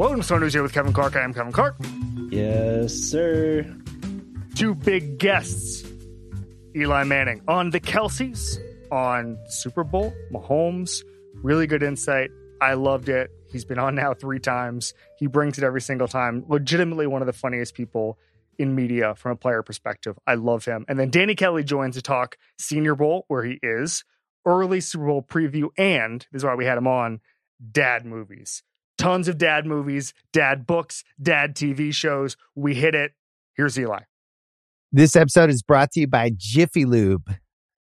Welcome to Stone News here with Kevin Clark. I am Kevin Clark. Yes, sir. Two big guests Eli Manning on the Kelces, on Super Bowl, Mahomes. Really good insight. I loved it. He's been on now three times. He brings it every single time. Legitimately one of the funniest people in media from a player perspective. I love him. And then Danny Kelly joins to talk Senior Bowl, where he is, early Super Bowl preview, and this is why we had him on dad movies. Tons of dad movies, dad books, dad TV shows. We hit it. Here's Eli. This episode is brought to you by Jiffy Lube.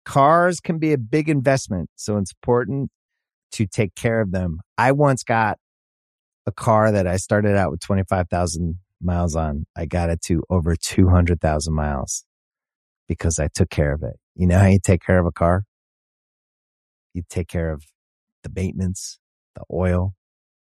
Cars can be a big investment, so it's important to take care of them. I once got a car that I started out with 25,000 miles on. I got it to over 200,000 miles because I took care of it. You know how you take care of a car? You take care of the maintenance, the oil,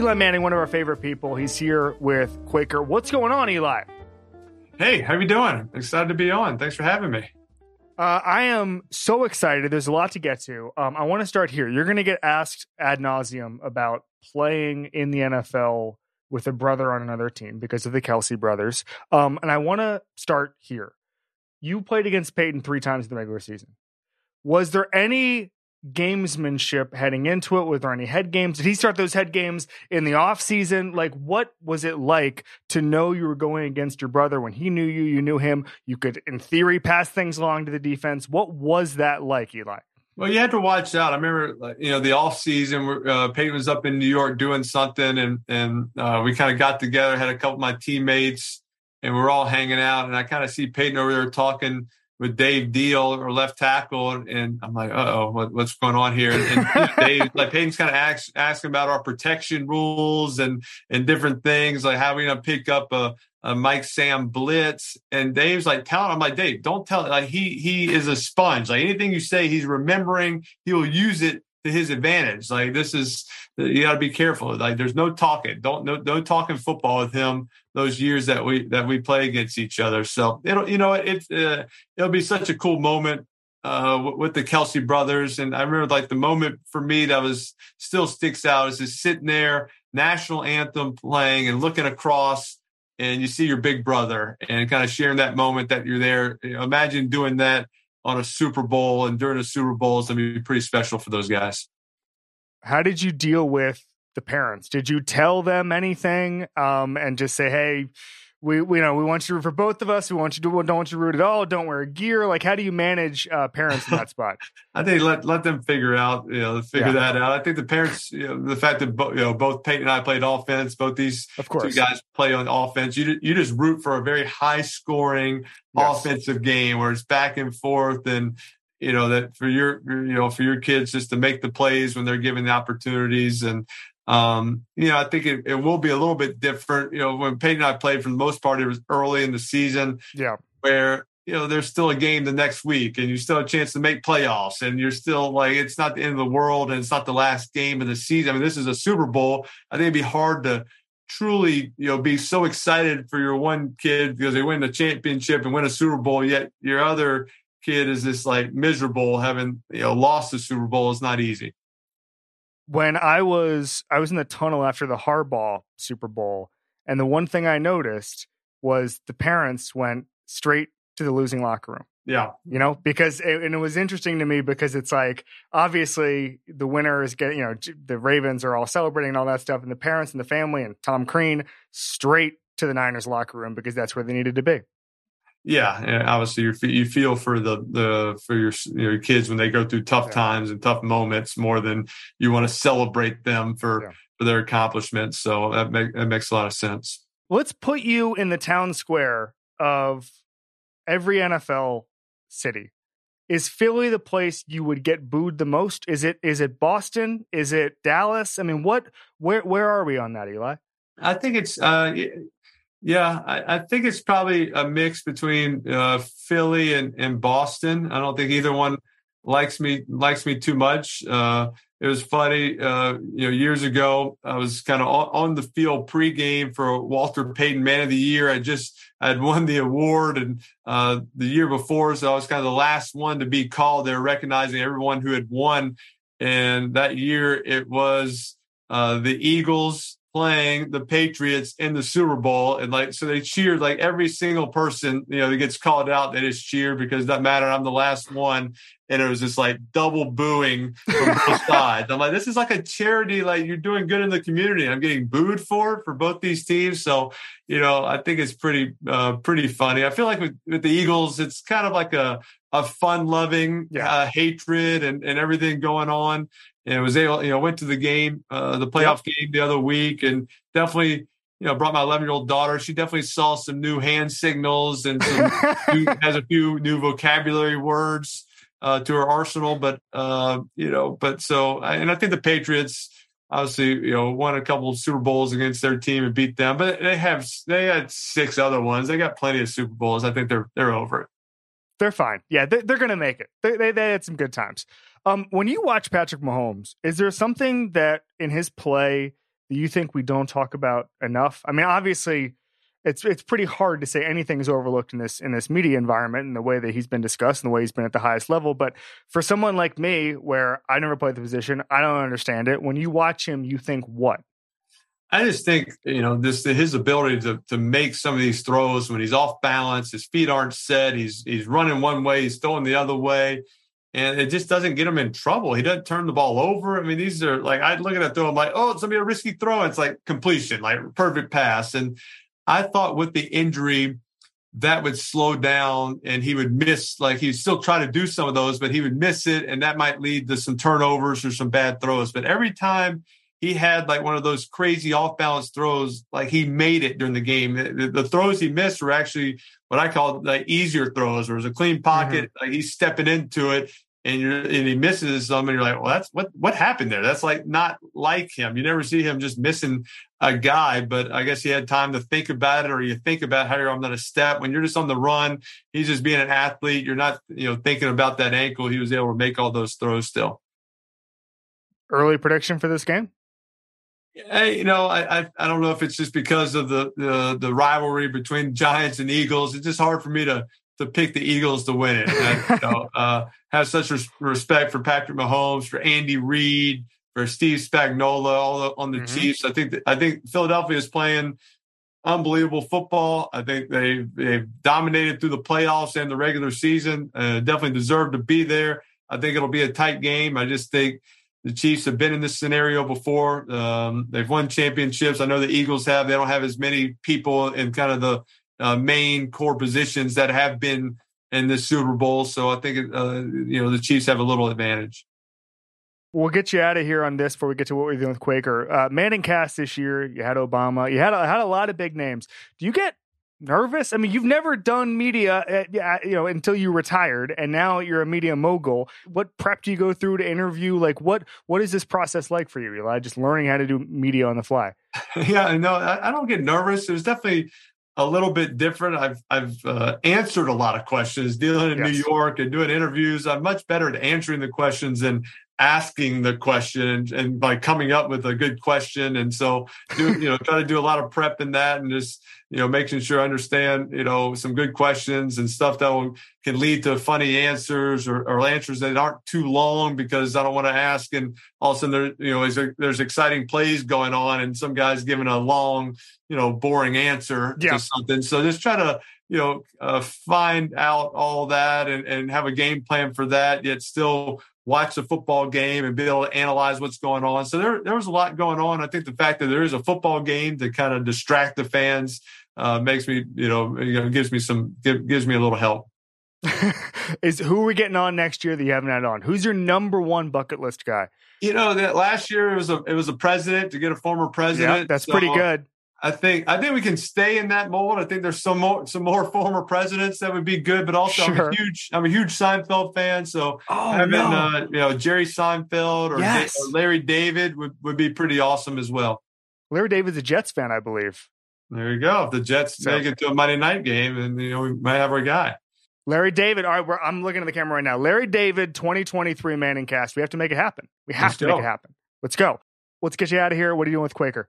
Eli Manning, one of our favorite people. He's here with Quaker. What's going on, Eli? Hey, how are you doing? Excited to be on. Thanks for having me. Uh, I am so excited. There's a lot to get to. Um, I want to start here. You're going to get asked ad nauseum about playing in the NFL with a brother on another team because of the Kelce brothers. Um, and I want to start here. You played against Peyton three times in the regular season. Was there any gamesmanship heading into it? There any head games? Did he start those head games in the off season? Like, what was it like to know you were going against your brother when he knew you, you knew him? You could, in theory, pass things along to the defense. What was that like, Eli? Well, you had to watch out. I remember, you know, the off season, uh, Peyton was up in New York doing something, and and uh, we kind of got together, had a couple of my teammates, and we are all hanging out, and I kind of see Peyton over there talking with Dave Diehl or left tackle, and I'm like, oh, what, what's going on here? And, and Dave, like Peyton's kind of ask, asking about our protection rules and and different things, like how we gonna pick up a, a Mike Sam blitz. And Dave's like, tell him, I'm like, Dave, don't tell it. Like he he is a sponge. Like anything you say, he's remembering. He will use it to his advantage. Like this is you got to be careful. Like there's no talking. Don't no no talking football with him those years that we that we play against each other. So it'll you know it, it uh, it'll be such a cool moment uh, with the Kelce brothers. And I remember like the moment for me that was still sticks out is just sitting there, national anthem playing and looking across and you see your big brother and kind of sharing that moment that you're there. Imagine doing that on a Super Bowl and during a Super Bowl is going to be pretty special for those guys. How did you deal with the parents? Did you tell them anything um, and just say, hey, we, we you know we want you to root for both of us. We want you to don't want you to root at all. Don't wear gear. Like, how do you manage uh, parents in that spot? I think let let them figure out. You know, figure yeah. that out. I think the parents, you know, the fact that bo- you know both Peyton and I played offense, both these of course. two guys play on offense. You you just root for a very high scoring yes. offensive game where it's back and forth and you know that for your you know for your kids just to make the plays when they're given the opportunities and um, you know, I think it, it will be a little bit different. You know, when Peyton and I played for the most part, it was early in the season. Yeah. Where, you know, there's still a game the next week and you still have a chance to make playoffs and you're still like, it's not the end of the world and it's not the last game of the season. I mean, this is a Super Bowl. I think it'd be hard to truly, you know, be so excited for your one kid because they win the championship and win a Super Bowl, yet your other kid is just like miserable having, you know, lost the Super Bowl is not easy when I was I was in the tunnel after the Harbaugh Super Bowl, and the one thing I noticed was the parents went straight to the losing locker room. Yeah. You know, because it, and it was interesting to me because it's like obviously the winner is getting, you know, the Ravens are all celebrating and all that stuff, and the parents and the family and Tom Crean straight to the Niners locker room because that's where they needed to be. Yeah, and obviously you you feel for the the for your your kids when they go through tough yeah. times and tough moments more than you want to celebrate them for yeah. for their accomplishments. So that make, that makes a lot of sense. Let's put you in the town square of every NFL city. Is Philly the place you would get booed the most? Is it is it Boston? Is it Dallas? I mean, what where where are we on that, Eli? I think it's uh yeah, I, I, think it's probably a mix between uh, Philly and, and Boston. I don't think either one likes me likes me too much. Uh, it was funny, uh, you know, years ago I was kind of on, the field pregame for Walter Payton Man of the Year. I just I had won the award, and uh, the year before, so I was kind of the last one to be called. They're recognizing everyone who had won, and that year it was uh, the Eagles playing the Patriots in the Super Bowl. And like, so they cheered like every single person, you know, that gets called out, they just cheer because that matter. I'm the last one. And it was just like double booing from both sides. I'm like, this is like a charity. Like you're doing good in the community. I'm getting booed for for both these teams. So, you know, I think it's pretty, uh, pretty funny. I feel like with, with the Eagles, it's kind of like a, a fun loving yeah. uh, hatred and, and everything going on and was able, you know, went to the game, uh, the playoff yep. game the other week, and definitely, you know, brought my 11 year old daughter. She definitely saw some new hand signals and new, has a few new vocabulary words uh, to her arsenal. But uh, you know, but so, and I think the Patriots obviously, you know, won a couple of Super Bowls against their team and beat them, but they have they had six other ones. They got plenty of Super Bowls. I think they're they're over it. They're fine. Yeah, they, are going to make it. They, they, they had some good times. Um, when you watch Patrick Mahomes, is there something that in his play that you think we don't talk about enough? I mean, obviously, it's it's pretty hard to say anything is overlooked in this in this media environment and the way that he's been discussed and the way he's been at the highest level. But for someone like me, where I never played the position, I don't understand it. When you watch him, you think what? I just think you know this his ability to to make some of these throws when he's off balance, his feet aren't set, he's he's running one way, he's throwing the other way and it just doesn't get him in trouble. He doesn't turn the ball over. I mean, these are like I look at that throw. I'm like, oh, it's gonna be a risky throw. It's like completion, like perfect pass. And I thought with the injury that would slow down and he would miss like he'd still try to do some of those, but he would miss it, and that might lead to some turnovers or some bad throws. But every time he had like one of those crazy off balance throws, like he made it during the game. The, the, throws he missed were actually what I call the easier throws, where was a clean pocket, mm-hmm. like he's stepping into it, and you're and he misses some, and you're like, well, that's what what happened there. That's like not like him. You never see him just missing a guy, but I guess he had time to think about it, or you think about how you're on that step. When you're just on the run, he's just being an athlete. You're not, you know, thinking about that ankle. He was able to make all those throws still. Early prediction for this game? Hey, you know, I, I, I don't know if it's just because of the, the the rivalry between Giants and Eagles. It's just hard for me to to pick the Eagles to win it. I, you know, uh, have such res- respect for Patrick Mahomes, for Andy Reid, for Steve Spagnuolo, all the, on the mm-hmm. Chiefs. I think that, I think Philadelphia is playing unbelievable football. I think they they've dominated through the playoffs and the regular season. Uh, definitely deserve to be there. I think it'll be a tight game. I just think the Chiefs have been in this scenario before. Um, they've won championships. I know the Eagles have. They don't have as many people in kind of the uh, main core positions that have been in the Super Bowl. So I think uh, you know the Chiefs have a little advantage. We'll get you out of here on this before we get to what we're doing with Quaker. Uh, ManningCast this year. You had Obama. You had a, had a lot of big names. Do you get nervous? I mean, you've never done media, uh, you know, until you retired, and now you're a media mogul. What prep do you go through to interview? Like, what what is this process like for you, Eli? Just learning how to do media on the fly. yeah, no, I, I don't get nervous. It was definitely a little bit different. I've I've uh, answered a lot of questions dealing in yes. New York and doing interviews. I'm much better at answering the questions than asking the question and, and by coming up with a good question. And so, do, you know, try to do a lot of prep in that and just you know, making sure I understand, you know, some good questions and stuff that will, can lead to funny answers or, or, answers that aren't too long because I don't want to ask. And all of a sudden there, you know, there's, there's exciting plays going on and some guy's giving a long, you know, boring answer yeah. to something. So just try to you know, uh, find out all that and, and have a game plan for that, yet still watch the football game and be able to analyze what's going on. So there, there was a lot going on. I think the fact that there is a football game to kind of distract the fans uh, makes me, you know, you know, gives me some, give, gives me a little help. is who are we getting on next year that you haven't had on? Who's your number one bucket list guy? You know that last year it was a it was a president to get a former president. Yeah, that's so pretty good. I think I think we can stay in that mold. I think there's some more some more former presidents that would be good, but also Sure. I'm a huge I'm a huge Seinfeld fan. So Oh having no. uh, you know Jerry Seinfeld or, Da- Yes. or Larry David would, would be pretty awesome as well. Larry David's a Jets fan, I believe. There you go. If the Jets So- make it to a Monday night game, and you know we might have our guy. Larry David. All right, we're, I'm looking at the camera right now. Larry David, 2023 ManningCast. We have to make it happen. We have Let's to make it happen. Let's go. Let's get you out of here. What are you doing with Quaker?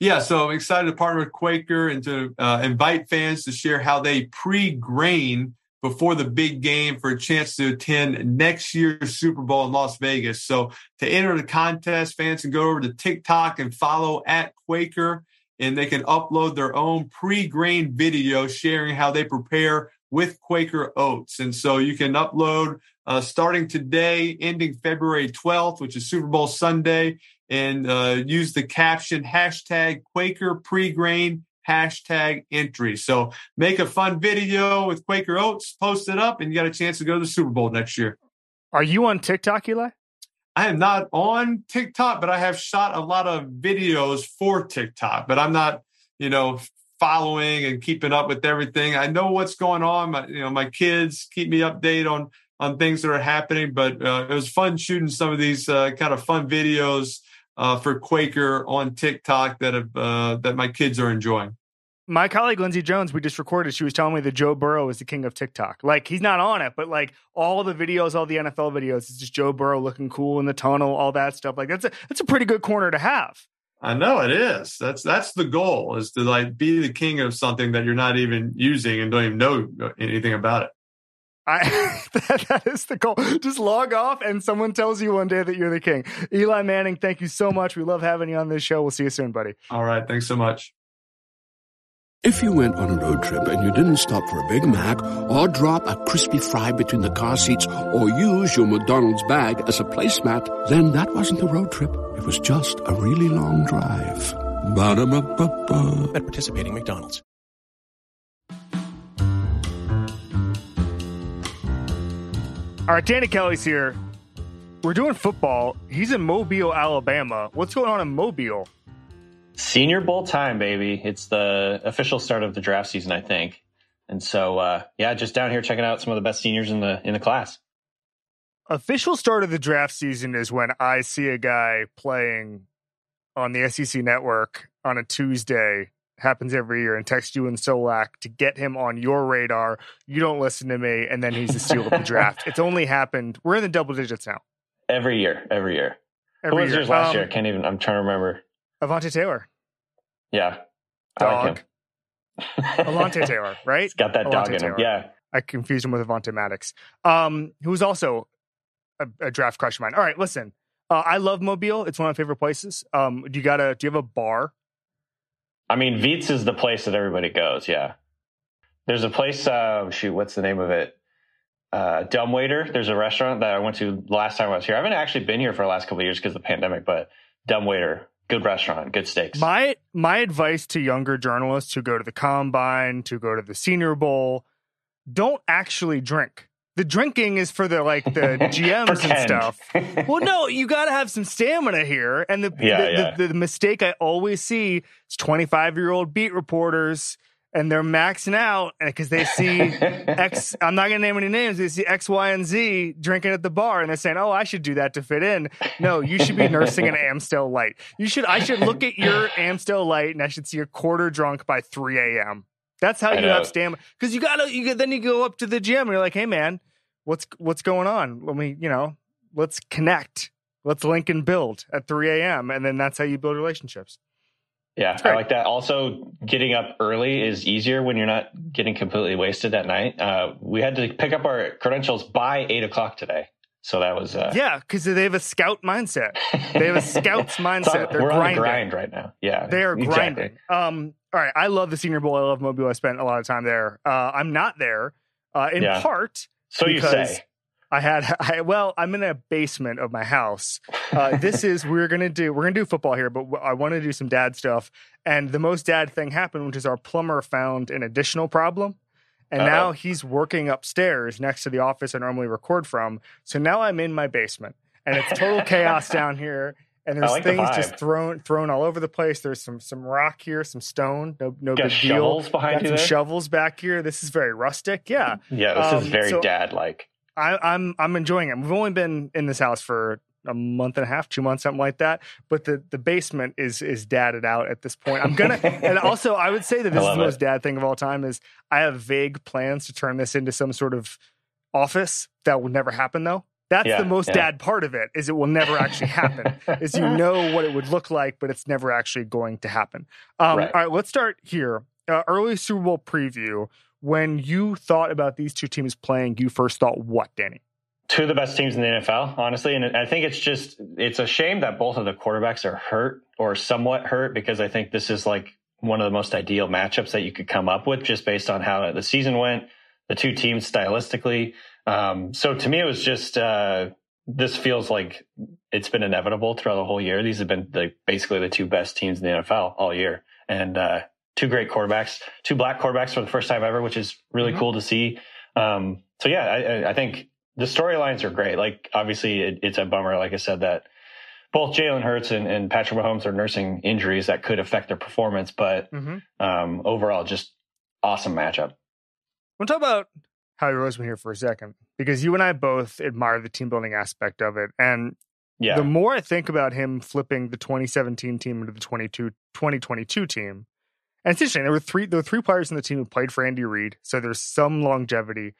Yeah, so I'm excited to partner with Quaker and to uh, invite fans to share how they pre-grain before the big game for a chance to attend next year's Super Bowl in Las Vegas. So to enter the contest, fans can go over to TikTok and follow at Quaker, and they can upload their own pre-grain video sharing how they prepare with Quaker oats. And so you can upload uh, starting today, ending February 12th, which is Super Bowl Sunday and uh, use the caption hashtag Quaker pre-grain hashtag entry. So make a fun video with Quaker Oats, post it up, and you got a chance to go to the Super Bowl next year. Are you on TikTok, Eli? I am not on TikTok, but I have shot a lot of videos for TikTok, but I'm not, you know, following and keeping up with everything. I know what's going on. My, you know, my kids keep me updated on on things that are happening, but uh, it was fun shooting some of these uh, kind of fun videos uh, for Quaker on TikTok that have uh, that my kids are enjoying. My colleague Lindsay Jones, we just recorded. She was telling me that Joe Burrow is the king of TikTok. Like he's not on it, but like all the videos, all the NFL videos, it's just Joe Burrow looking cool in the tunnel, all that stuff. Like that's a that's a pretty good corner to have. I know it is. That's that's the goal is to like be the king of something that you're not even using and don't even know anything about it. I that, that is the goal. Just log off and someone tells you one day that you're the king. Eli Manning, thank you so much. We love having you on this show. We'll see you soon, buddy. All right, thanks so much. If you went on a road trip and you didn't stop for a Big Mac or drop a crispy fry between the car seats or use your McDonald's bag as a placemat, then that wasn't a road trip. It was just a really long drive. Ba-da-ba-ba-ba. at participating McDonald's. All right, Danny Kelly's here. We're doing football. He's in Mobile, Alabama. What's going on in Mobile? Senior Bowl time, baby. It's the official start of the draft season, I think. And so, uh, yeah, just down here checking out some of the best seniors in the in the class. Official start of the draft season is when I see a guy playing on the SEC network on a Tuesday. Happens every year and text you and Solak to get him on your radar. You don't listen to me, and then he's the steal of the draft. It's only happened. We're in the double digits now. Every year, every year. Every Who was year. yours last Um, year? I can't even. I'm trying to remember. Avonte Taylor, Yeah, I dog. like him. Alontae Taylor, right? He's got that dog Alontae in him. Yeah. I confused him with Avonte Maddox, um, who was also a, a draft crush of mine. All right, listen, uh, I love Mobile. It's one of my favorite places. Um, do you got a? Do you have a bar? I mean, Veets is the place that everybody goes. Yeah. There's a place. Uh, shoot, what's the name of it? Uh, Dumbwaiter. There's a restaurant that I went to last time I was here. I haven't actually been here for the last couple of years because of the pandemic, but Dumbwaiter, good restaurant, good steaks. My my advice to younger journalists who go to the combine, to go to the Senior Bowl, don't actually drink. The drinking is for the like the GMs and stuff. Well, no, you got to have some stamina here. And the, Yeah, the, yeah. The, the mistake I always see is 25 year old beat reporters and they're maxing out because they see X. I'm not going to name any names. They see X, Y, and Z drinking at the bar and they're saying, oh, I should do that to fit in. No, you should be nursing an Amstel Light. You should, I should look at your Amstel Light and I should see a quarter drunk by 3 a.m. That's how I you know. have stamina. Because you gotta, you get, then you go up to the gym and you're like, hey man, what's what's going on? Let me, you know, let's connect. Let's link and build at 3 a.m. And then that's how you build relationships. Yeah. I like that. Also, getting up early is easier when you're not getting completely wasted at night. Uh, we had to pick up our credentials by eight o'clock today, so that was uh, Yeah, because they have a scout mindset. They have a scout's So mindset. They're we're on the grinding. grind right now. Yeah, They are exactly. grinding. Um, all right, I love the Senior Bowl. I love Mobile. I spent a lot of time there. Uh, I'm not there uh, in Yeah. part So you because say. I had I, well, I'm in a basement of my house. Uh, this is we're gonna do we're gonna do football here, but I want to do some dad stuff. And the most dad thing happened, which is our plumber found an additional problem, and now Uh-oh. he's working upstairs next to the office I normally record from. So now I'm in my basement, and it's total chaos down here. And there's like the things just thrown thrown all over the place. There's some some rock here, some stone. No no Got big shovels deal. behind Got you some there? shovels back here. This is very rustic. Yeah. Yeah, this Um, is very so- dad like. I, I'm I'm enjoying it. We've only been in this house for a month and a half, two months, something like that. But the the basement is is dadded out at this point. I'm gonna and also I would say that this is the it. most dad thing of all time is I have vague plans to turn this into some sort of office that will never happen though. That's Yeah, the most yeah. dad part of it is it will never actually happen. is you know what it would look like, but it's never actually going to happen. Um, Right. All right, let's start here. Uh, early Super Bowl preview. When you thought about these two teams playing, you first thought what, Danny? two of the best teams in the NFL, honestly. And I think it's just it's a shame that both of the quarterbacks are hurt or somewhat hurt because I think this is like one of the most ideal matchups that you could come up with just based on how the season went, the two teams stylistically. Um, so to me, it was just uh, this feels like it's been inevitable throughout the whole year. These have been the, basically the two best teams in the NFL all year, and uh, two great quarterbacks, two black quarterbacks for the first time ever, which is really Mhm. cool to see. Um, so yeah, I, I- I think the storylines are great. Like obviously, it, it's a bummer, like I said, that both Jalen Hurts and, and Patrick Mahomes are nursing injuries that could affect their performance. But Mm-hmm. um, overall, just awesome matchup. We'll talk about Howie Roseman here for a second because you and I both admire the team building aspect of it. And Yeah, the more I think about him flipping the 2017 team into the 22, 2022 team, and it's interesting. There were three there were three players in the team who played for Andy Reid, so there's some longevity.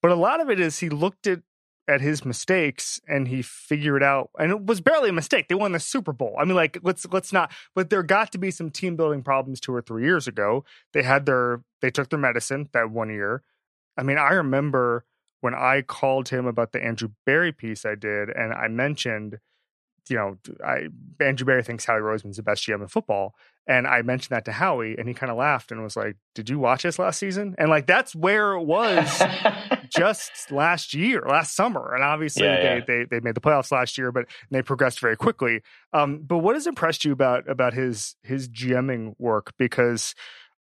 But a lot of it is he looked at at his mistakes and he figured out and it was barely a mistake. They won the Super Bowl. I mean, like let's let's not but there got to be some team building problems two or three years ago. They had their they took their medicine that one year. I mean, I remember when I called him about the Andrew Berry piece I did, and I mentioned, you know, I Andrew Berry thinks Howie Roseman's the best GM in football, and I mentioned that to Howie, and he kind of laughed and was like, "Did you watch us last season?" And like that's where it was just last year, last summer, and obviously Yeah, they, yeah. they they made the playoffs last year, but they progressed very quickly. Um, but what has impressed you about about his his GMing work? Because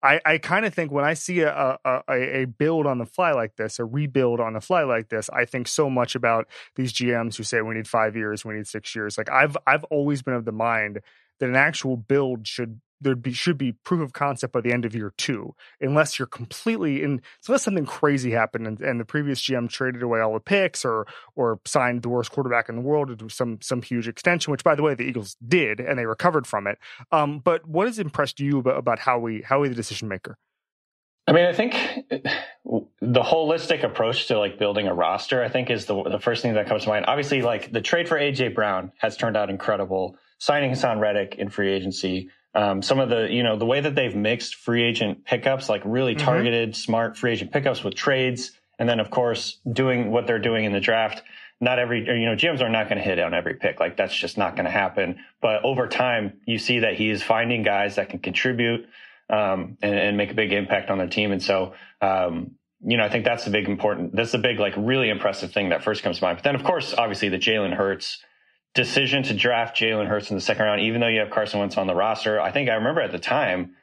I, I kind of think when I see a, a a build on the fly like this, a rebuild on the fly like this, I think so much about these GMs who say we need five years, we need six years. Like I've I've always been of the mind that an actual build should there be should be proof of concept by the end of year two, unless you're completely in unless something crazy happened and, and the previous GM traded away all the picks or or signed the worst quarterback in the world to some some huge extension, which by the way the Eagles did and they recovered from it. Um, but what has impressed you about, about Howie how we the decision maker? I mean, I think the holistic approach to like building a roster, I think, is the the first thing that comes to mind. Obviously, like the trade for AJ Brown has turned out incredible. Signing Haason Reddick in free agency, um, some of the you know the way that they've mixed free agent pickups, like really Mhm. targeted, smart free agent pickups with trades, and then of course doing what they're doing in the draft. Not every, or, you know, GMs are not going to hit on every pick. Like that's just not going to happen. But over time, you see that he is finding guys that can contribute um, and, and make a big impact on their team. And so, um, you know, I think that's the big important, that's the big, like really impressive thing that first comes to mind. But then of course, obviously the Jalen Hurts decision to draft Jalen Hurts in the second round, even though you have Carson Wentz on the roster. I think I remember at the time,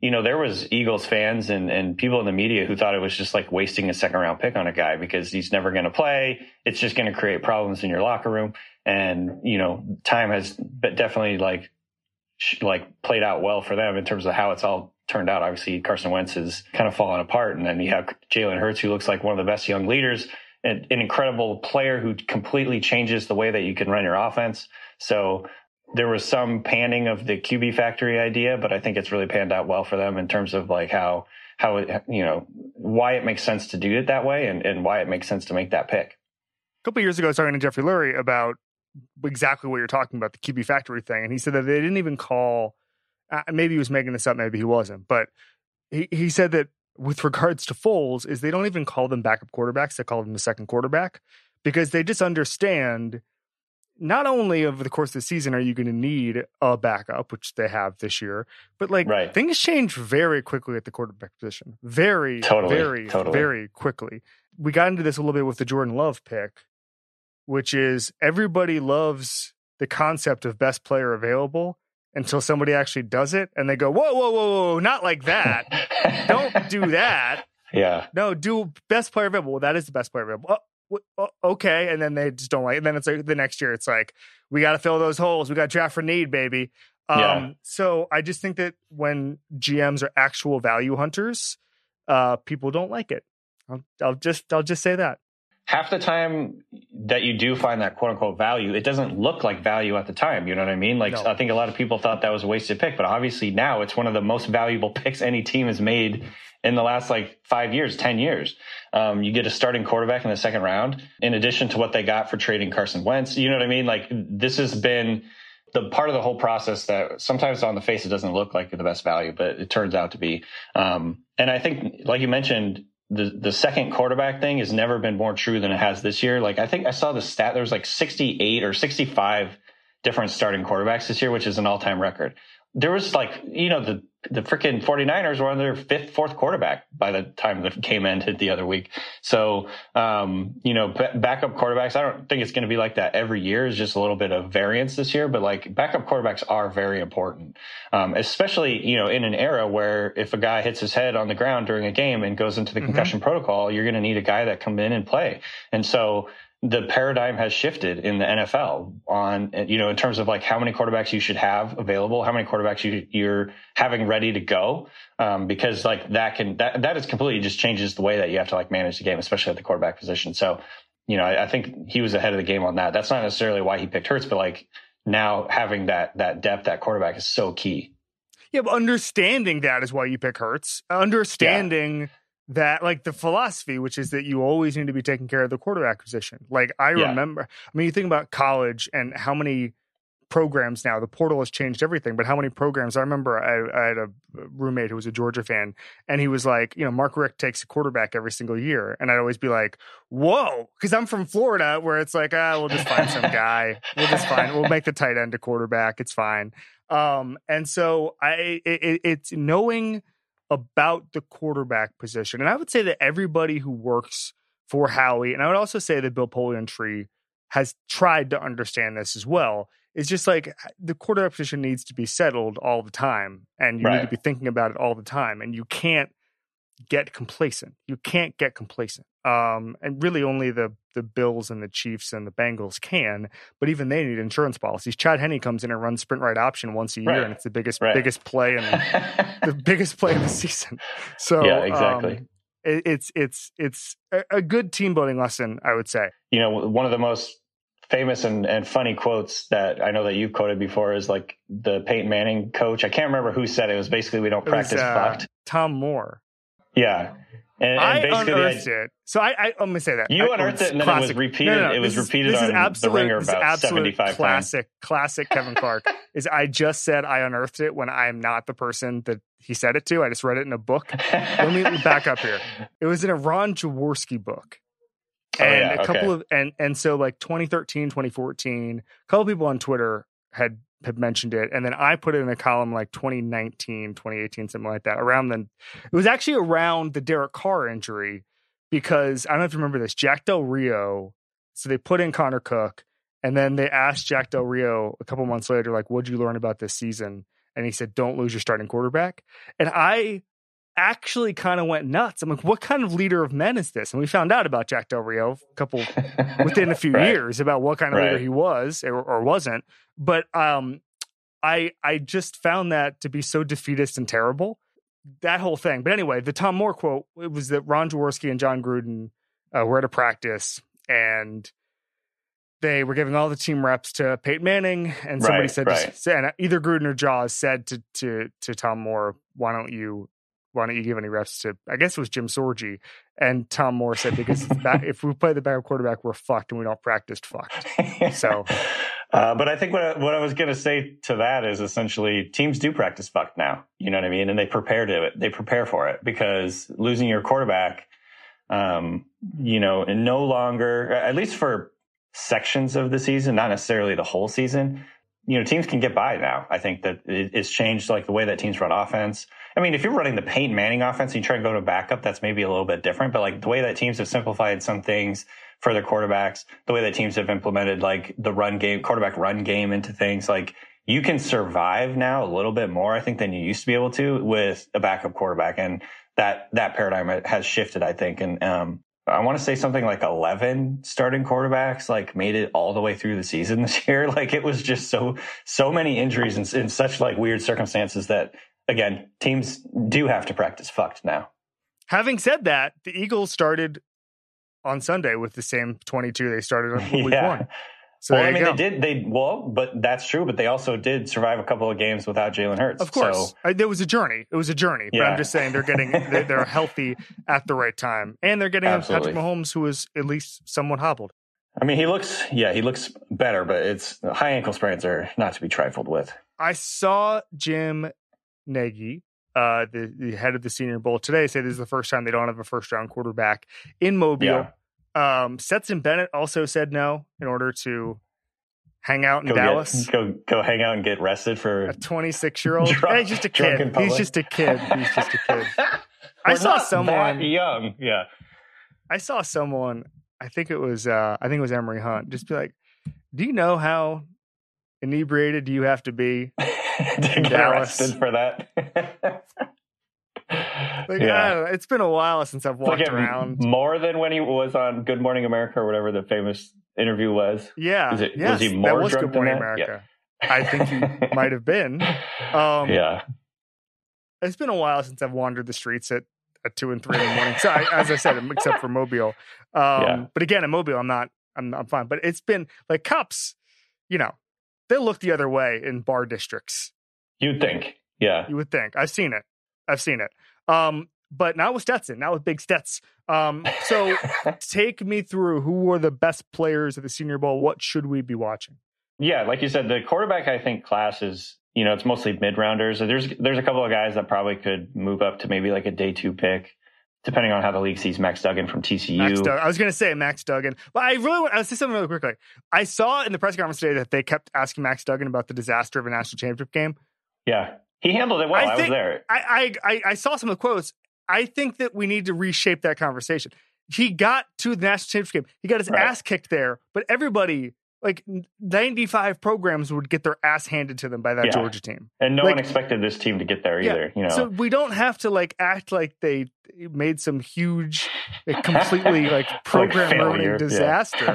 you know, there was Eagles fans and, and people in the media who thought it was just like wasting a second round pick on a guy because he's never going to play. It's just going to create problems in your locker room. And, you know, time has definitely like, like played out well for them in terms of how it's all turned out. Obviously, Carson Wentz is kind of fallen apart. And then you have Jalen Hurts, who looks like one of the best young leaders, and an incredible player who completely changes the way that you can run your offense. So there was some panning of the QB factory idea, but I think it's really panned out well for them in terms of like how, how it, you know, why it makes sense to do it that way and, and why it makes sense to make that pick. A couple years ago, I was talking to Jeffrey Lurie about exactly what you're talking about, the QB factory thing. And he said that they didn't even call, uh, maybe he was making this up, maybe he wasn't, but he, he said that with regards to Foles, is they don't even call them backup quarterbacks, they call them the second quarterback because they just understand not only over the course of the season are you going to need a backup, which they have this year, but like Right. things change very quickly at the quarterback position. Very, Totally, very, totally. very quickly. We got into this a little bit with the Jordan Love pick, which is everybody loves the concept of best player available until somebody actually does it and they go, whoa, whoa, whoa, whoa, not like that. Don't do that. Yeah. No, do best player available. Well, that is the best player available. Oh, oh, okay, and then they just don't like. It. And then it's like the next year, it's like we got to fill those holes. We got draft for need, baby. Um, Yeah. So I just think that when GMs are actual value hunters, uh, people don't like it. I'll, I'll just I'll just say that. Half the time that you do find that quote unquote value, it doesn't look like value at the time. You know what I mean? Like, No. I think a lot of people thought that was a wasted pick, but obviously now it's one of the most valuable picks any team has made in the last like five years, 10 years. Um, you get a starting quarterback in the second round, in addition to what they got for trading Carson Wentz. You know what I mean? Like, this has been the part of the whole process that sometimes on the face it doesn't look like the best value, but it turns out to be. Um, and I think, like you mentioned, the the second quarterback thing has never been more true than it has this year. Like I think I saw the stat there was like 68 or 65 different starting quarterbacks this year, which is an all time record. There was like, you know, the the freaking 49ers were on their fifth, fourth quarterback by the time the game ended the other week. So, um, you know, b- backup quarterbacks, I don't think it's going to be like that every year. It's just a little bit of variance this year, but like backup quarterbacks are very important. Um, especially, you know, in an era where if a guy hits his head on the ground during a game and goes into the Mhm. concussion protocol, you're going to need a guy that come in and play. And so the paradigm has shifted in the NFL on, you know, in terms of like how many quarterbacks you should have available, how many quarterbacks you, you're having ready to go. Um, because like that can, that, that is completely just changes the way that you have to like manage the game, especially at the quarterback position. So, you know, I, I think he was ahead of the game on that. That's not necessarily why he picked Hurts, but like now having that, that depth at quarterback is so key. Yeah, but understanding that is why you pick Hurts. Understanding that, like the philosophy, which is that you always need to be taking care of the quarterback position. Like I Yeah. remember, I mean, you think about college and how many programs now. The portal has changed everything, but how many programs? I remember I, I had a roommate who was a Georgia fan, and he was like, you know, Mark Richt takes a quarterback every single year, and I'd always be like, whoa, because I'm from Florida, where it's like, ah, we'll just find some guy, we'll just find, we'll make the tight end a quarterback, it's fine. Um, and so I, it, it- it's knowing about the quarterback position, and I would say that everybody who works for Howie, and I would also say that Bill Polian has tried to understand this as well. It's just like uh, the quarterback position needs to be settled all the time, and you need to be thinking about it all the time, and you can't get complacent. You can't get complacent. Um, and really, only the the Bills and the Chiefs and the Bengals can. But even they need insurance policies. Chad Henne comes in and runs sprint right option once a year, Right. and it's the biggest Right. biggest play in the biggest play of the season. So Yeah, exactly. um, it, it's it's it's a, good team building lesson, I would say. you know, one of the most famous and, and funny quotes that I know that you've quoted before is like the Peyton Manning coach. I can't remember who said it. It was basically, we don't It was, practice uh, fucked. Tom Moore. Yeah. And, and I unearthed I- it. So I, I I'm gonna say that You I- unearthed it and then it was classic. repeated- it was this repeated this is on The absolute, Ringer this is about absolute 75 times. classic, classic Kevin Clark. is I just said I unearthed it when I am not the person that he said it to. I just read it in a book. Let me back up here. It was in a Ron Jaworski book. Oh, And yeah, a couple okay. of and and so like 2013, 2014, a couple people on Twitter had had mentioned it and then I put it in a column like 2019, 2018 something like that. Around then it was actually around the Derek Carr injury because I don't know if you remember this. Jack Del Rio, so they put in Connor Cook and then they asked Jack Del Rio a couple months later like what'd you learn about this season? And he said don't lose your starting quarterback. And I actually kind of went nuts. I'm like, what kind of leader of men is this? And we found out about Jack Del Rio a couple within a few Right. years about what kind of leader he was or, or wasn't. But um, I I just found that to be so defeatist and terrible. That whole thing. But anyway, the Tom Moore quote it was that Ron Jaworski and Jon Gruden uh, were at a practice and they were giving all the team reps to Peyton Manning, and somebody Right, said, right. said either Gruden or Jaws said to to to Tom Moore, "Why don't you why don't you give any reps to I guess it was Jim Sorgi and Tom Moore said because back, if we play the backup quarterback we're fucked and we don't practice fucked. So- uh, but I think what I, what I was going to say to that is essentially teams do practice fucked now. You know what I mean? And they prepare to it. They prepare for it because losing your quarterback, um, you know, and no longer, at least for sections of the season, not necessarily the whole season. You know, teams can get by now. I think that it's changed like the way that teams run offense. I mean, if you're running the Peyton Manning offense and you try to go to backup, that's maybe a little bit different. But like the way that teams have simplified some things for their quarterbacks, the way that teams have implemented like the run game, quarterback run game into things, like you can survive now a little bit more, I think, than you used to be able to with a backup quarterback. And that, that paradigm has shifted, I think. And, um, I want to say something like 11 starting quarterbacks like made it all the way through the season this year. Like it was just so, so many injuries and in such like weird circumstances that again, teams do have to practice fucked now. Having said that, the Eagles started on Sunday with the same 22 they started on week Yeah. one. So well, I mean, go. they did. They well, but that's true. But they also did survive a couple of games without Jalen Hurts. Of course, So, I, there was a journey. It was a journey, but I'm just saying they're getting they're, they're healthy at the right time, and they're getting Absolutely. Patrick Mahomes who is at least somewhat hobbled. I mean, he looks. Yeah, he looks better, but it's high ankle sprains are not to be trifled with. I saw Jim Nagy, uh, the, the head of the Senior Bowl today, say this is the first time they don't have a first round quarterback in Mobile. Yeah. Um, Stetson Bennett also said no in order to hang out in Go Dallas. Get, go go hang out and get rested for. a 26 year old. He's just a kid. He's just a kid. He's just a kid. I saw someone- young. Yeah. I saw someone. I think it was. Uh, I think it was Emory Hunt. Just be like, do you know how inebriated do you have to be? to get Dallas. arrested for that. Like, yeah. I don't know. It's been a while since I've It's like walked around. more than when he was on Good Morning America or whatever the famous interview was. Yeah. It- was yes, he that more was drunk Good than Morning? Yeah. America. I think he might have been. Um, yeah. It's been a while since I've wandered the streets at, at two and three in the morning. So I, as I said, except for Mobile. Um, Yeah. But again, in Mobile, I'm not. I'm, I'm fine. But it's been like cops. You know, they look the other way in bar districts. You'd think. Yeah. You would think. I've seen it. I've seen it. Um, but not with Stetson. Not with Big Stets. Um, so take me through who were the best players at the Senior Bowl. What should we be watching? Yeah, like you said, the quarterback I think class is you know it's mostly mid rounders. There's there's a couple of guys that probably could move up to maybe like a day two pick, depending on how the league sees Max Duggan from TCU. Max Duggan. I was going to say Max Duggan, but I really want. I'll say something really quickly. I saw in the press conference today that they kept asking Max Duggan about the disaster of a national championship game. Yeah, he handled it well. I I, think- was there. I, I I I saw some of the quotes. I think that we need to reshape that conversation. He got to the national championship game. He got his Right. ass kicked there, but everybody, like ninety five programs, would get their ass handed to them by that Yeah. Georgia team. And no like- one expected this team to get there Yeah. either. You know, So we don't have to like act like they made some huge, like, completely like program failure, ruining yeah. disaster.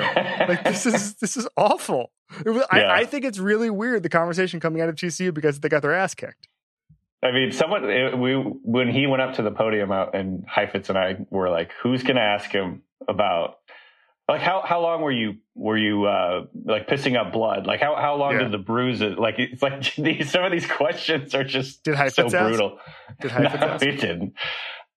like this is this is awful. Was, Yeah. I, I think it's really weird the conversation coming out of TCU because they got their ass kicked. I mean, someone it, we when he went up to the podium out, and Heifetz and I were like, "Who's going to ask him about like how how long were you were you uh, like pissing up blood? Like how how long Yeah. did the bruises? Like it's like these some of these questions are just Did so Heifetz ask? brutal. Did no, ask? he didn't.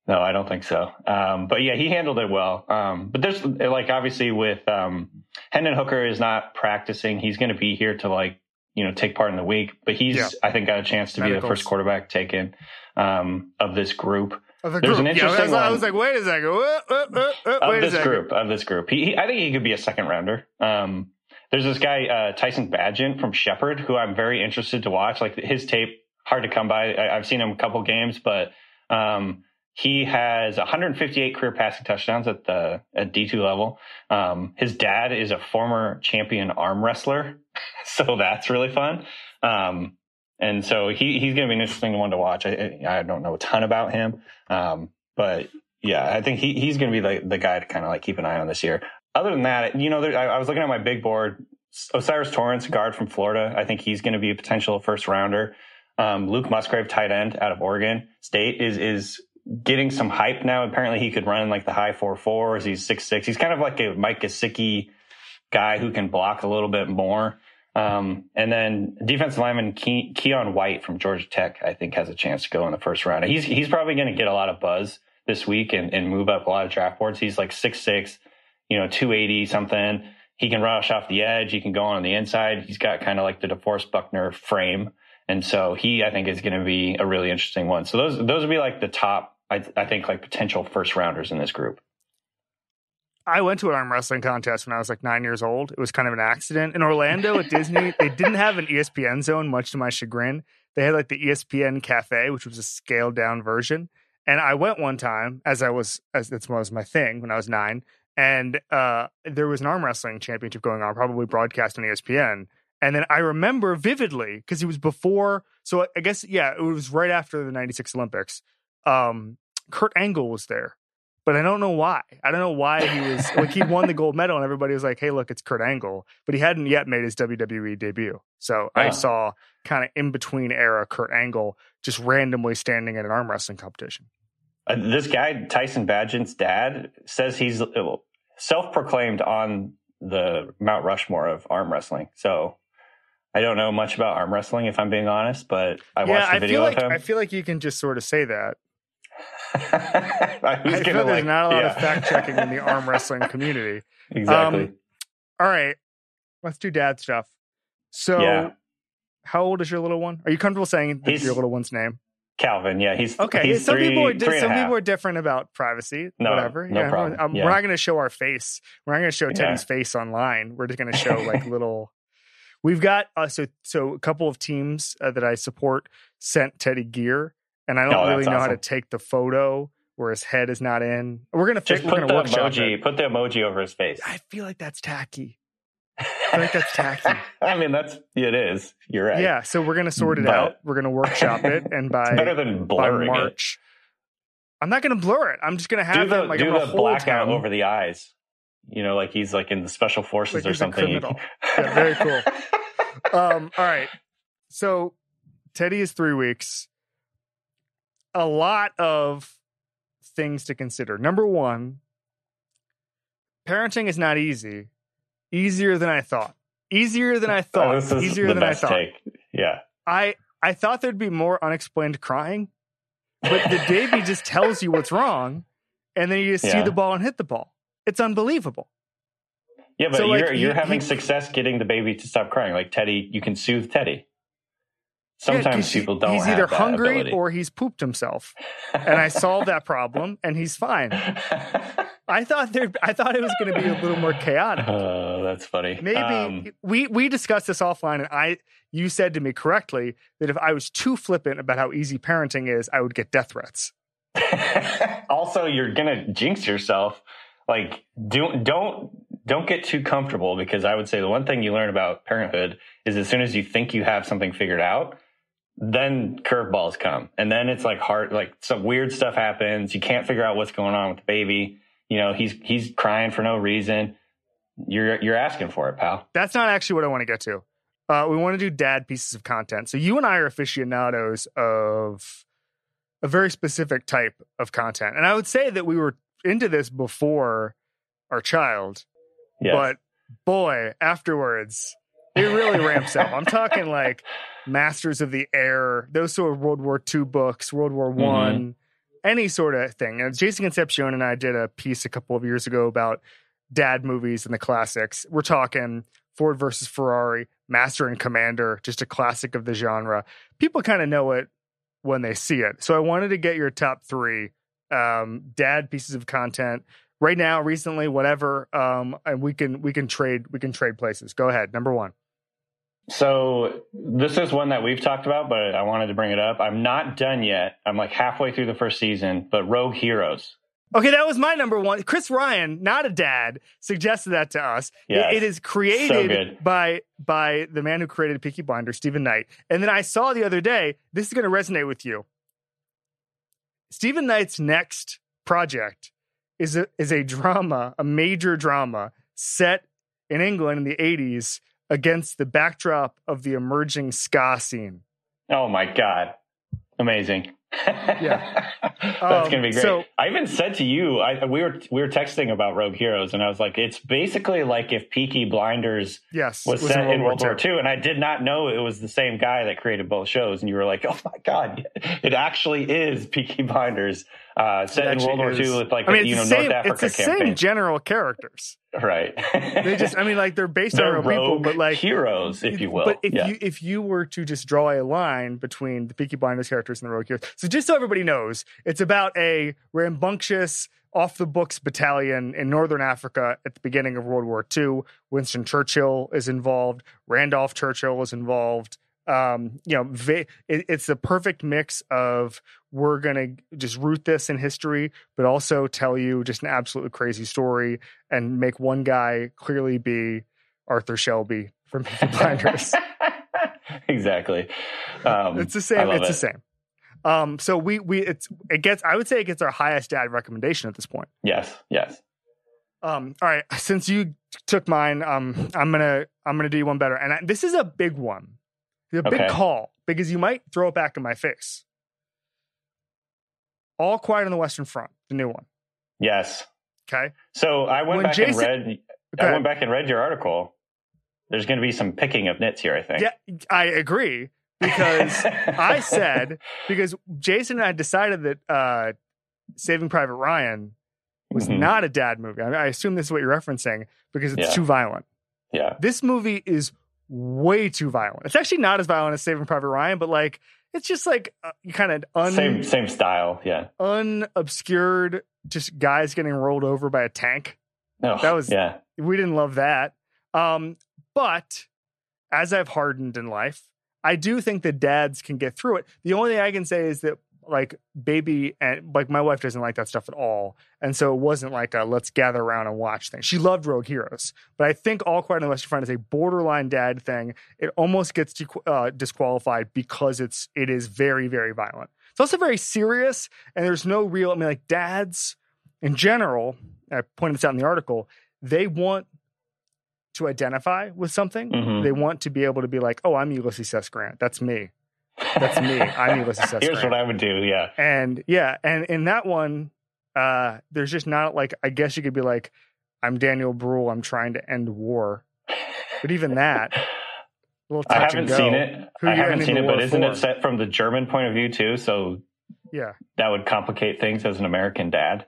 No, I don't think so. Um, but yeah, he handled it well. Um, but there's like obviously with um, Hendon Hooker is not practicing. He's going to be here to like you know take part in the week. But he's Yeah. I think got a chance to be the first quarterback taken um, of this group Of the There's group. an Yeah, I, was, I was like, wait a second. Of wait this group of this group. He, he, I think he could be a second rounder. Um, there's this guy uh, Tyson Bagent from Shepherd who I'm very interested to watch. Like his tape, hard to come by. I, I've seen him a couple games, but um, he has 158 career passing touchdowns at the at D2 level. Um, his dad is a former champion arm wrestler, so that's really fun. Um, and so he he's going to be an interesting one to watch. I, I don't know a ton about him, um, but yeah, I think he, he's going to be the, the guy to kind of like keep an eye on this year. Other than that, you know, there, I, I was looking at my big board. O'Cyrus Torrence, guard from Florida. I think he's going to be a potential first rounder. Um, Luke Musgrave, tight end out of Oregon State, is is getting some hype now. Apparently, he could run like the high four fours. He's six six. He's kind of like a Mike Gesicki guy who can block a little bit more. Um, and then defensive lineman Ke- Keion White from Georgia Tech, I think, has a chance to go in the first round. He's he's probably going to get a lot of buzz this week and, and move up a lot of draft boards. He's like six six, you know, two eighty something. He can rush off the edge. He can go on the inside. He's got kind of like the DeForest Buckner frame, and so he I think is going to be a really interesting one. So those those would be like the top. I, I think like potential first rounders in this group. I went to an arm wrestling contest when I was like nine years old. It was kind of an accident in Orlando at Disney. they didn't have an ESPN zone, much to my chagrin. They had like the ESPN Cafe, which was a scaled down version. And I went one time as I was as that's was my thing when I was nine. And uh, there was an arm wrestling championship going on, probably broadcast on ESPN. And then I remember vividly because it was before. So I guess yeah, it was right after the '96 Olympics. Um, Kurt Angle was there, but I don't know why. I don't know why he was like he won the gold medal, and everybody was like, "Hey, look, it's Kurt Angle," but he hadn't yet made his WWE debut. So I saw kind of in between era Kurt Angle just randomly standing at an arm wrestling competition. Uh, this guy Tyson Bagent's dad says he's uh, self-proclaimed on the Mount Rushmore of arm wrestling. So I don't know much about arm wrestling, if I'm being honest, but I yeah, watched the I video feel like of him. I feel like you can just sort of say that. I was I gonna feel there's not a lot of fact checking in the arm wrestling community. exactly. Um, All right, let's do dad stuff. So, Yeah. how old is your little one? Are you comfortable saying your little one's name? Calvin, yeah, he's Okay, He's some three, people are di- three and a some people are different about privacy. No, whatever. no yeah, problem. um, Yeah. We're not going to show our face. We're not going to show Yeah. Teddy's face online. We're just going to show like little. We've got uh, so so a couple of teams uh, that I support sent Teddy gear, and I don't Oh, really know how to take the photo where his head is not in. We're gonna Just. We're put gonna the emoji, it. put the emoji over his face. I feel like that's tacky. feel like that's tacky. I mean, that's it is. You're right. Yeah, so we're gonna sort it But- out. We're gonna workshop it, and by better than by blurring it. March, I'm not gonna blur it. I'm just gonna Do have the him like do the blackout him. over the eyes. You know, like he's like in the special forces Like or something. Yeah, very cool. um, all right. So Teddy is three weeks. A lot of things to consider. Number one, parenting is not easy. Easier than I thought. Easier than I Oh, thought. is Easier than I thought. take. Yeah. I I thought there'd be more unexplained crying, but the baby just tells you what's wrong, and then you just see the ball and hit the ball. It's unbelievable. Yeah, but So, you're you're he- having he- success getting the baby to stop crying. Like Teddy, you can soothe Teddy. Yeah, Sometimes he- people don't. He's either hungry ability. or he's pooped himself, and I solved that problem, and he's fine. I thought there. I thought it was going to be a little more chaotic. oh, that's funny. Maybe Um, we we discussed this offline, and I you said to me correctly that if I was too flippant about how easy parenting is, I would get death threats. also, you're gonna jinx yourself. Like, do, don't don't get too comfortable because I would say the one thing you learn about parenthood is as soon as you think you have something figured out, then curveballs come, and then it's like hard. Like some weird stuff happens. You can't figure out what's going on with the baby. You know, he's he's crying for no reason. You're you're asking for it, pal. That's not actually what I want to get to. Uh, we want to do dad pieces of content. So you and I are aficionados of a very specific type of content, and I would say that we were into this before our child. Yes. But boy, afterwards, it really ramps up. I'm talking like Masters of the Air, those sort of World War II books, World War Mm-hmm. One, any sort of thing. And Jason Concepcion and I did a piece a couple of years ago about dad movies and the classics. We're talking Ford versus Ferrari, Master and Commander, just a classic of the genre. People kind of know it when they see it. So I wanted to get your top three um, dad pieces of content right now, recently, whatever. Um, and we can we can trade we can trade places. Go ahead. Number one. So this is one that we've talked about, but I wanted to bring it up. I'm not done yet. I'm like halfway through the first season, but Rogue Heroes. Okay, that was my number one. Chris Ryan, not a dad, suggested that to us. It- it is created good. by by the man who created Peaky Blinder, Steven Knight. And then I saw the other day. This is going to resonate with you. Steven Knight's next project is a is a drama, a major drama set in England in the '80s against the backdrop of the emerging ska scene. Oh my god, amazing! Yeah. that's Um, gonna be great. so- I even said to you, I, we were we were texting about Rogue Heroes, and I was like, it's basically like if Peaky Blinders Yes, was, was set in World War II. II, and I did not know it was the same guy that created both shows. And you were like, "Oh my god, it actually is Peaky Blinders." Uh, set in World War is- II with like I mean, you it's know same. North Africa It's the campaign, same general characters. right? They just, I mean, like they're based on They're real people, but like heroes, if you will. But if yeah. you if you were to just draw a line between the Peaky Blinders characters and the Rogue Heroes, so just so everybody knows, it's about a rambunctious, off the books battalion in northern Africa at the beginning of World War II. Winston Churchill is involved. Randolph Churchill is involved. Um, you know, va- it, it's the perfect mix of we're gonna just root this in history, but also tell you just an absolutely crazy story and make one guy clearly be Arthur Shelby from Peaky Blinders. exactly. Um, it's the same. It's the same. Um, so we we it's it gets. I would say it gets our highest dad recommendation at this point. Yes, yes. Um, all right, since you took mine, um, I'm gonna I'm gonna do you one better, and I, this is a big one, a big Okay. call because you might throw it back in my face. All Quiet on the Western Front, the new one. Yes. Okay, So I went When back Jason- and read. I went back and read your article. There's going to be some picking of nits here. I think. yeah, I agree because I said because Jason and I decided that uh, Saving Private Ryan was Mhm. not a dad movie. I, I assume this is what you're referencing because it's Yeah. too violent. Yeah. This movie is way too violent. It's actually not as violent as Saving Private Ryan, but like it's just like uh, kind of un Same same style. Yeah. unobscured, just guys getting rolled over by a tank. No. That was- yeah. We didn't love that. Um, but as I've hardened in life, I do think the dads can get through it. The only thing I can say is that like baby and like my wife doesn't like that stuff at all. And so it wasn't like a let's gather around and watch thing. She loved Rogue Heroes, but I think All Quiet on the Western Front is a borderline dad thing. It almost gets dequ- uh, disqualified because it's it is very very violent. It's also very serious, and there's no real. I mean, like dads in general. I pointed this out in the article. They want to identify with something. Mhm. They want to be able to be like, "Oh, I'm Ulysses S. Grant. That's me." That's me. I'm Ulysses S. Here's Grant. what I would do. Yeah. And yeah, and in that one, uh, there's just not like I guess you could be like, I'm Daniel Bruhl, I'm trying to end war. But even that, a little touch I haven't seen it. Who I haven't seen it, but isn't for? it set from the German point of view too? So Yeah. that would complicate things as an American dad.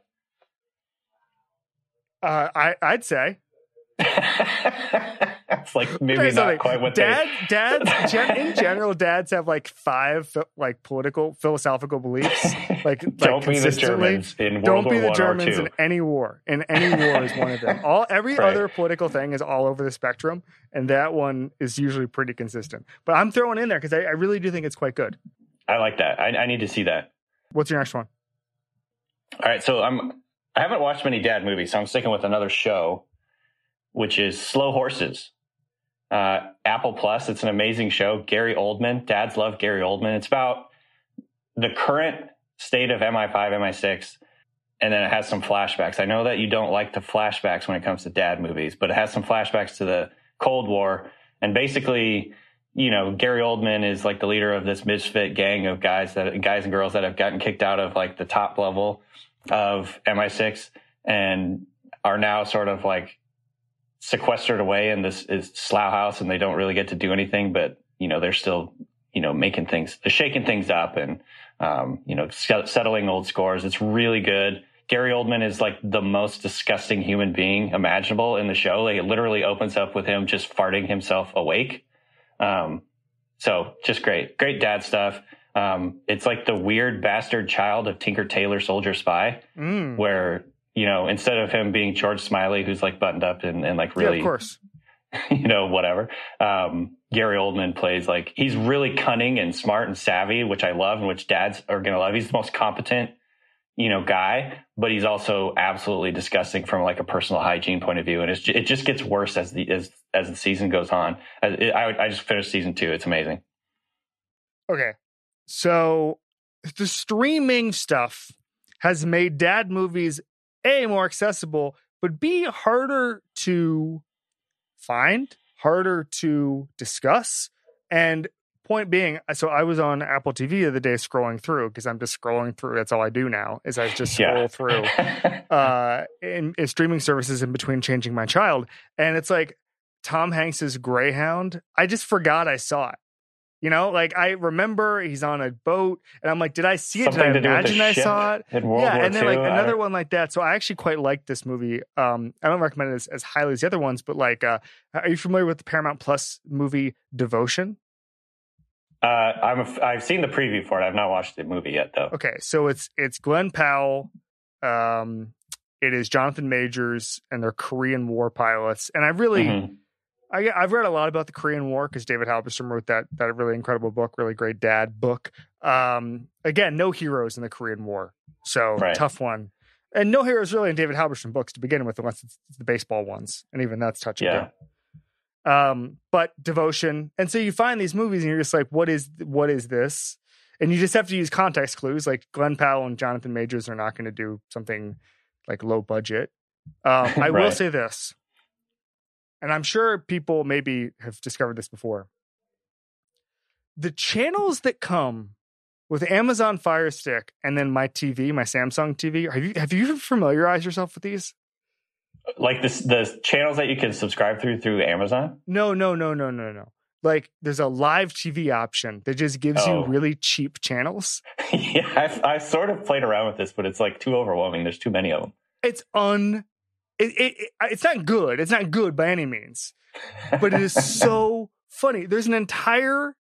Uh, I I'd say it's like maybe not quite what Dad, they. dads, gen, in general, dads have like five like political philosophical beliefs. Like, like Don't be the. Germans in World Don't War be the One Germans in any war. In any war is one of them. All every Right. other political thing is all over the spectrum, and that one is usually pretty consistent. But I'm throwing in there because I, I really do think it's quite good. I like that. I, I need to see that. What's your next one? All right, so I'm I haven't watched many dad movies, so I'm sticking with another show, which is Slow Horses. Uh, Apple Plus. It's an amazing show. Gary Oldman. Dads love Gary Oldman. It's about the current state of MI5, MI6, and then it has some flashbacks. I know that you don't like the flashbacks when it comes to dad movies, but it has some flashbacks to the Cold War. And basically, you know, Gary Oldman is like the leader of this misfit gang of guys that guys and girls that have gotten kicked out of like the top level of MI6 and are now sort of like sequestered away in this is slough house and they don't really get to do anything, but you know, they're still, you know, making things, shaking things up and, um, you know, settling old scores. It's really good. Gary Oldman is like the most disgusting human being imaginable in the show. Like it literally opens up with him just farting himself awake. Um, so just great, great dad stuff. Um, it's like the weird bastard child of Tinker Tailor Soldier Spy, Mm. where you know instead of him being George Smiley, who's like buttoned up and, and like yeah, really, of course. you know, whatever. Um, Gary Oldman plays like he's really cunning and smart and savvy, which I love and which dads are gonna love. He's the most competent, you know, guy, but he's also absolutely disgusting from like a personal hygiene point of view, and it's, it just gets worse as the as as the season goes on. I, I, I just finished season two; it's amazing. Okay. So the streaming stuff has made dad movies A more accessible, but B harder to find, harder to discuss. And point being, so I was on Apple TV the other day scrolling through because I'm just scrolling through. That's all I do now is I just scroll Yeah. through uh, in, in streaming services in between changing my child. And it's like Tom Hanks's Greyhound. I just forgot I saw it. You know, like I remember he's on a boat, and I'm like, did I see it? Something did I do with the imagine I saw it? yeah, War and then II. like another one like that. So I actually quite like this movie. Um, I don't recommend it as, as highly as the other ones, but like, uh, are you familiar with the Paramount Plus movie Devotion? Uh, I'm a, I've seen the preview for it. I've not watched the movie yet, though. Okay, so it's it's Glen Powell, um, it is Jonathan Majors, and they're Korean War pilots. And I really, Mhm. I, I've read a lot about the Korean War because David Halberstam wrote that that really incredible book, really great dad book. Um, again, no heroes in the Korean War, so Right. tough one. And no heroes really in David Halberstam books to begin with, unless it's the baseball ones, and even that's touch and Yeah. Um, but devotion, and so you find these movies, and you're just like, what is what is this? And you just have to use context clues. Like Glen Powell and Jonathan Majors are not going to do something like low budget. Um, I will say this, and I'm sure people maybe have discovered this before. The channels that come with Amazon Fire Stick and then my TV, my Samsung TV, have you have you familiarized yourself with these? Like this, the channels that you can subscribe through through Amazon. No, no, no, no, no, no. Like there's a live TV option that just gives Oh. you really cheap channels. yeah, I've, I've sort of played around with this, but it's like too overwhelming. There's too many of them. It's un it, it, it it's not good. It's not good by any means. But it is so funny. There's an entire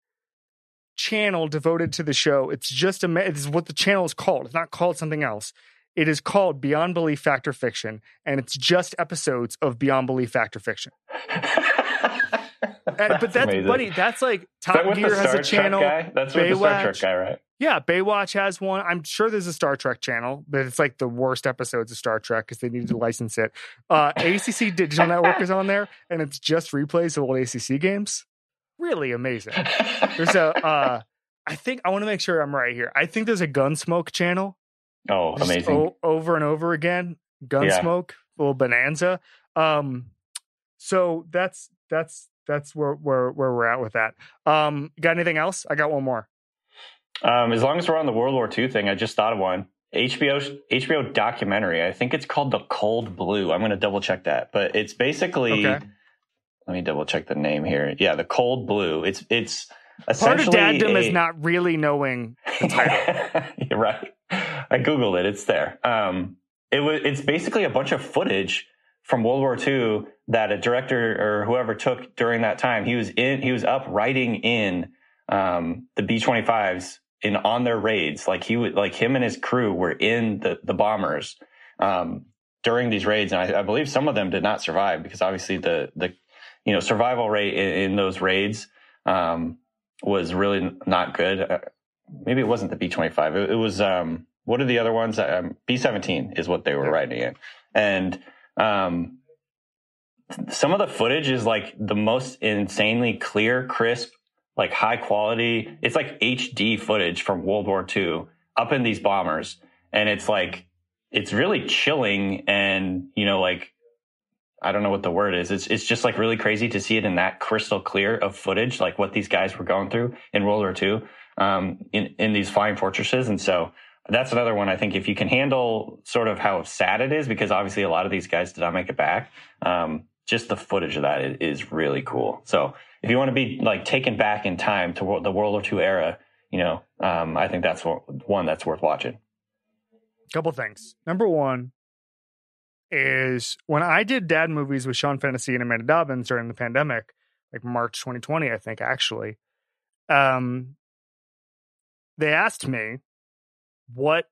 channel devoted to the show. It's just a it's what the channel is called. It's not called something else. It is called Beyond Belief Fact or Fiction, and it's just episodes of Beyond Belief Fact or Fiction. Uh, but that's amazing. funny. That's like Top that Gear has a channel. That's with the Star Trek guy, right? Yeah, Baywatch has one. I'm sure there's a Star Trek channel, but it's like the worst episodes of Star Trek because they needed to license it. Uh, ACC Digital Network is on there, and it's just replays of old ACC games. Really amazing. There's a, uh, I think I want to make sure I'm right here. I think there's a Gunsmoke channel. oh, just amazing. o- over and over again. Gunsmoke, little bonanza. Um, so that's that's that's where where where we're at with that. Um, got anything else? I got one more. Um, as long as we're on the World War II thing, I just thought of one. HBO HBO documentary. I think it's called The Cold Blue. I'm going to double check that, but it's basically. Okay. Let me double check the name here. Yeah, The Cold Blue. It's it's essentially Part of daddom a- is not really knowing the title. You're right. I googled it. It's there. Um, it was. It's basically a bunch of footage from World War II that a director or whoever took during that time. He was in. He was up writing in um, the B-25s in on their raids. Like he would. Like him and his crew were in the the bombers um, during these raids, and I, I believe some of them did not survive because obviously the the you know survival rate in, in those raids um, was really not good. Uh, maybe it wasn't the B twenty five. It was um, what are the other ones? Um, B seventeen is what they were riding in, and um, some of the footage is like the most insanely clear, crisp, like high quality. It's like HD footage from World War II up in these bombers, and it's like it's really chilling and you know like I don't know what the word is. It's it's just like really crazy to see it in that crystal clear of footage, like what these guys were going through in World War II, um, in in these flying fortresses. And so that's another one. I think if you can handle sort of how sad it is, because obviously a lot of these guys did not make it back. Um, just the footage of that is, is really cool. So if you want to be like taken back in time to the World War II era, you know, um, I think that's one- that's worth watching. couple things. Number one is when I did dad movies with Sean Fennessey and Amanda Dobbins during the pandemic, like March 2020, I think actually. Um, they asked me what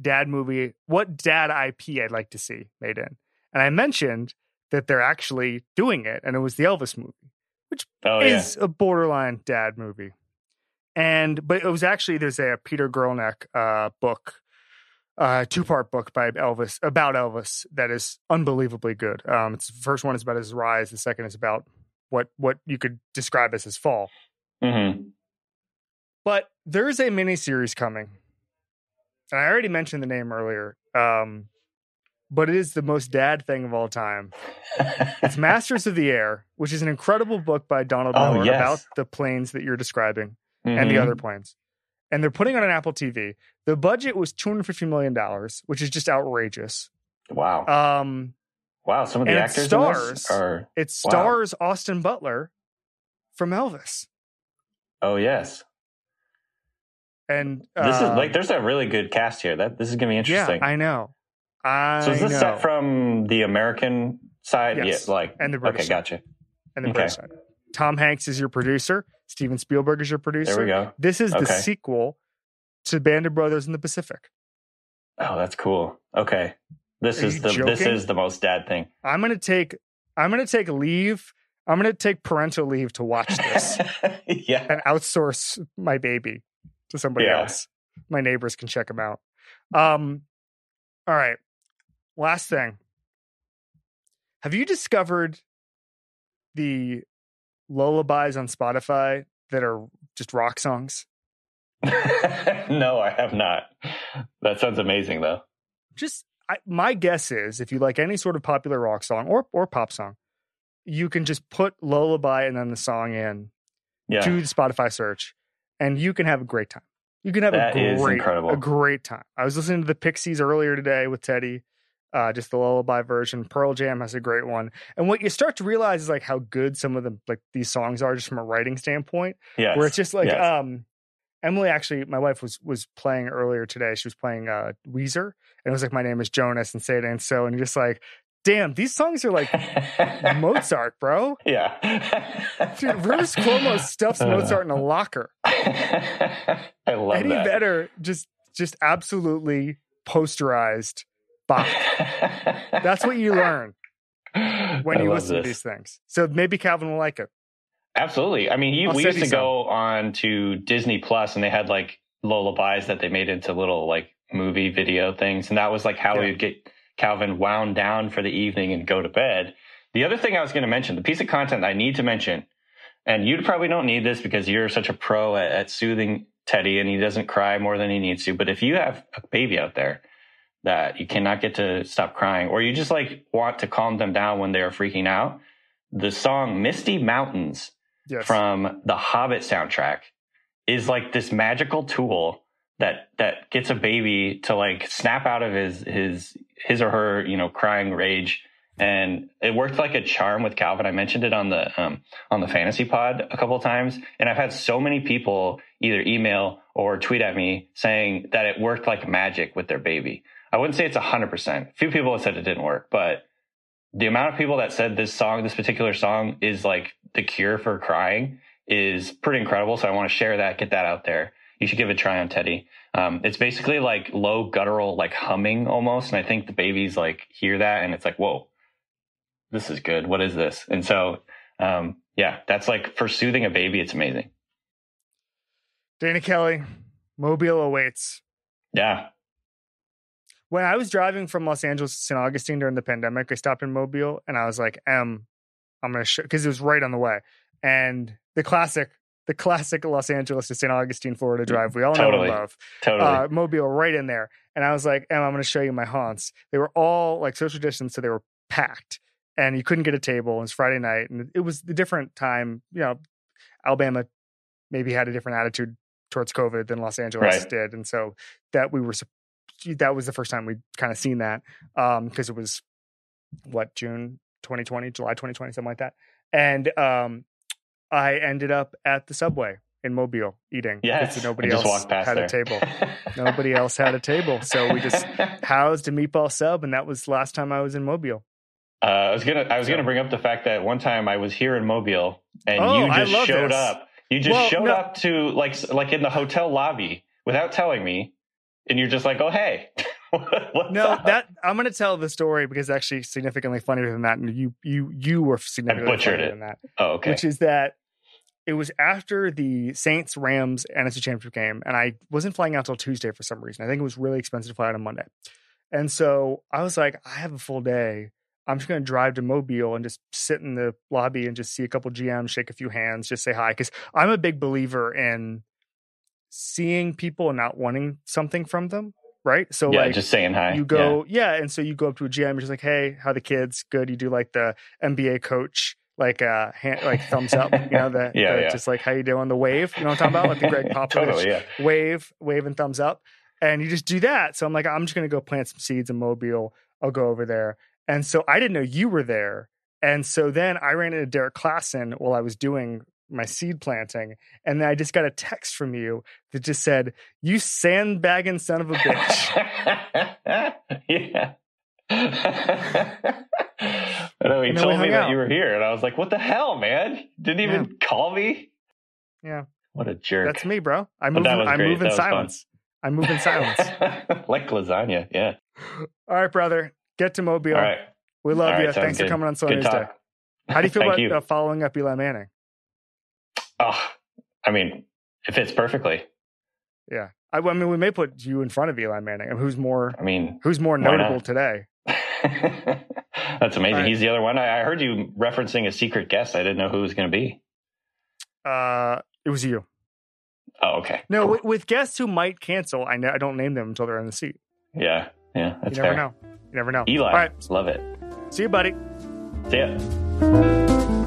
dad movie, what dad IP I'd like to see made in, and I mentioned that they're actually doing it, and it was the Elvis movie Oh yeah, is a borderline dad movie. And but it was actually there's a Peter Guralnick uh, book, uh, two part book by Elvis about Elvis that is unbelievably good. Um, it's the first one is about his rise. The second is about what what you could describe as his fall. hmm But there's a mini series coming, and I already mentioned the name earlier. Um, but it is the most dad thing of all time. It's Masters of the Air, which is an incredible book by Donald Oh, Miller yes. about the planes that you're describing and the Mhm. other planes. And they're putting on an Apple TV. The budget was $250 million, which is just outrageous. Wow, Um, wow. Some of the it actors stars- are it Wow. stars Austin Butler from Elvis. Oh yes. And This is uh, like there's a really good cast here. That this is gonna be interesting. Yeah, I know. I so is this know. set from the American side? Yes. Yeah, like And the British Okay, side. gotcha. and the okay. British side. Tom Hanks is your producer. Steven Spielberg is your producer. There we go. This is the sequel to Band of Brothers in the Pacific. Oh, that's cool. Okay. This Are is the this is the most dad thing. I'm gonna take I'm gonna take leave. I'm gonna take parental leave to watch this yeah. and outsource my baby to somebody Yeah. else. My neighbors can check them out. Um, all right. Last thing. Have you discovered the lullabies on Spotify that are just rock songs? no, I have not. That sounds amazing though. just I, my guess is if you like any sort of popular rock song or or pop song, you can just put lullaby and then the song in Yeah. to the Spotify search, and you can have a great time. You can have That a great, a great time. I was listening to the Pixies earlier today with Teddy, uh, just the lullaby version. Pearl Jam has a great one, and what you start to realize is like how good some of the like these songs are, just from a writing standpoint Yes. where it's just like Yes. um Emily actually my wife was was playing earlier today. She was playing uh Weezer and it was like my name is Jonas and say it ain't so and you're just like damn these songs are like Mozart, bro. yeah. Dude, Rivers Cuomo stuffs Mozart in a locker. I love Eddie that. Vedder just just absolutely posterized That's what you learn when I you listen to these things. So maybe Calvin will like it. Absolutely. I mean, he, we used to go on to Disney Plus, and they had like lullabies that they made into little like movie video things, and that was like how Yeah. we would get Calvin wound down for the evening and go to bed. The other thing I was going to mention, the piece of content I need to mention, and you probably don't need this because you're such a pro at, at soothing Teddy, and he doesn't cry more than he needs to. But if you have a baby out there that you cannot get to stop crying, or you just like want to calm them down when they are freaking out, the song "Misty Mountains." Yes. from the Hobbit soundtrack is like this magical tool that that gets a baby to like snap out of his his his or her you know crying rage and it worked like a charm with Calvin. I mentioned it on the um, on the fantasy pod a couple of times, and I've had so many people either email or tweet at me saying that it worked like magic with their baby. I wouldn't say it's hundred percent. Few people have said it didn't work, but the amount of people that said this song, this particular song, is like the cure for crying is pretty incredible. So I want to share that, get that out there. You should give it a try on Teddy. Um, it's basically like low guttural, like humming almost, and I think the babies like hear that, and it's like, whoa, this is good. What is this? And so, um, yeah, that's like for soothing a baby, it's amazing. Danny Kelly, Mobile awaits. Yeah, when I was driving from Los Angeles to St. Augustine during the pandemic, I stopped in Mobile and I was like, "Em, I'm gonna show," because it was right on the way, and the classic, the classic Los Angeles to St. Augustine, Florida drive we all know and love, totally. uh, Mobile right in there, and I was like, "Em, I'm gonna show you my haunts." They were all like social distance, so they were packed, and you couldn't get a table. It was Friday night, and it was a different time. You know, Alabama maybe had a different attitude towards COVID than Los Angeles Right. did, and so that we were that was the first time we'd kind of seen that because it was what June 2020, July 2020, something like that, and um, I ended up at the subway in Mobile eating yes, nobody else had there. a table. Nobody else had a table, so we just housed a meatball sub, and that was the last time I was in Mobile. Uh, I was gonna I was gonna bring up the fact that one time I was here in Mobile and Oh, you just showed this. up. You just Well, showed no- up to like like in the hotel lobby without telling me, and you're just like, oh hey, No, up? that I'm going to tell the story because it's actually significantly funnier than that, and you you you were significantly butchered funnier it. than that. oh okay which is that it was after the Saints Rams NFC Championship game, and I wasn't flying out till Tuesday for some reason. I think it was really expensive to fly out on Monday, and so I was like, I have a full day. I'm just going to drive to Mobile and just sit in the lobby and just see a couple GMs, shake a few hands, just say hi. Because I'm a big believer in seeing people and not wanting something from them. Right. So yeah, like just saying hi. you go, yeah. And so you go up to a GM, you're just like, hey, how the kids? Good. You do like the NBA coach, like uh hand, like thumbs up, you know, the, Yeah, the- yeah. just like how you doing the wave, you know what I'm talking about? Like the Greg Yeah. Popovich totally yeah. wave, wave and thumbs up. And you just do that. So I'm like, I'm just gonna go plant some seeds in Mobile. I'll go over there. And so I didn't know you were there. And so then I ran into Derrik Klassen while I was doing my seed planting, and then I just got a text from you that just said, "You sandbagging son of a bitch." yeah. I know he told me that out. you were here, and I was like, "What the hell, man? Didn't even call me." Yeah. What a jerk. That's me, bro. I move. was I move in was fun. silence. I move in silence. like lasagna. Yeah. All right, brother. Get to Mobile. All right. We love All you. right, Thanks for good. coming on Sony's Day. How do you feel about you. Uh, following up Eli Manning? Oh, I mean, it fits perfectly. Yeah. I, I mean, we may put you in front of Eli Manning. I mean, who's more I mean, who's more notable not? today? that's amazing. Right. He's the other one. I, I heard you referencing a secret guest. I didn't know who it was going to be. Uh, it was you. Oh, okay. No, Cool. with, with guests who might cancel, I, know, I don't name them until they're in the seat. Yeah. Yeah. That's you never fair. know. You never know. Eli. All right. Love it. See you, buddy. See ya.